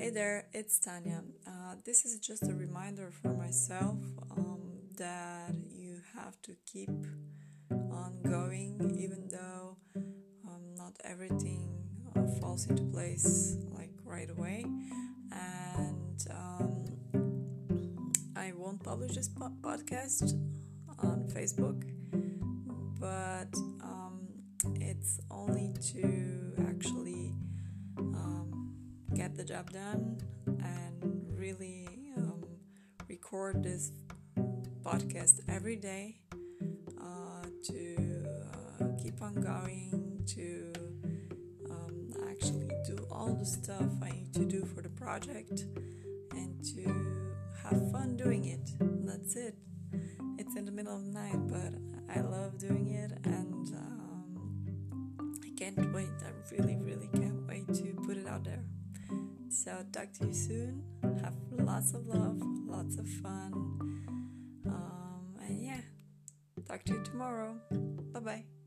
Hey there, it's Tanya. Uh, this is just a reminder for myself um, that you have to keep on going, even though um, not everything uh, falls into place like right away. And um, I won't publish this po- podcast on Facebook, but um, it's only to actually um, get the job done and really um, record this podcast every day uh, to uh, keep on going, to um, actually do all the stuff I need to do for the project, and to have fun doing it. That's it. It's in the middle of the night, but I love doing it, and um, I can't wait. I really, really can't wait to put it out there. So, talk to you soon. Have lots of love, lots of fun. Um, and yeah, talk to you tomorrow. Bye bye.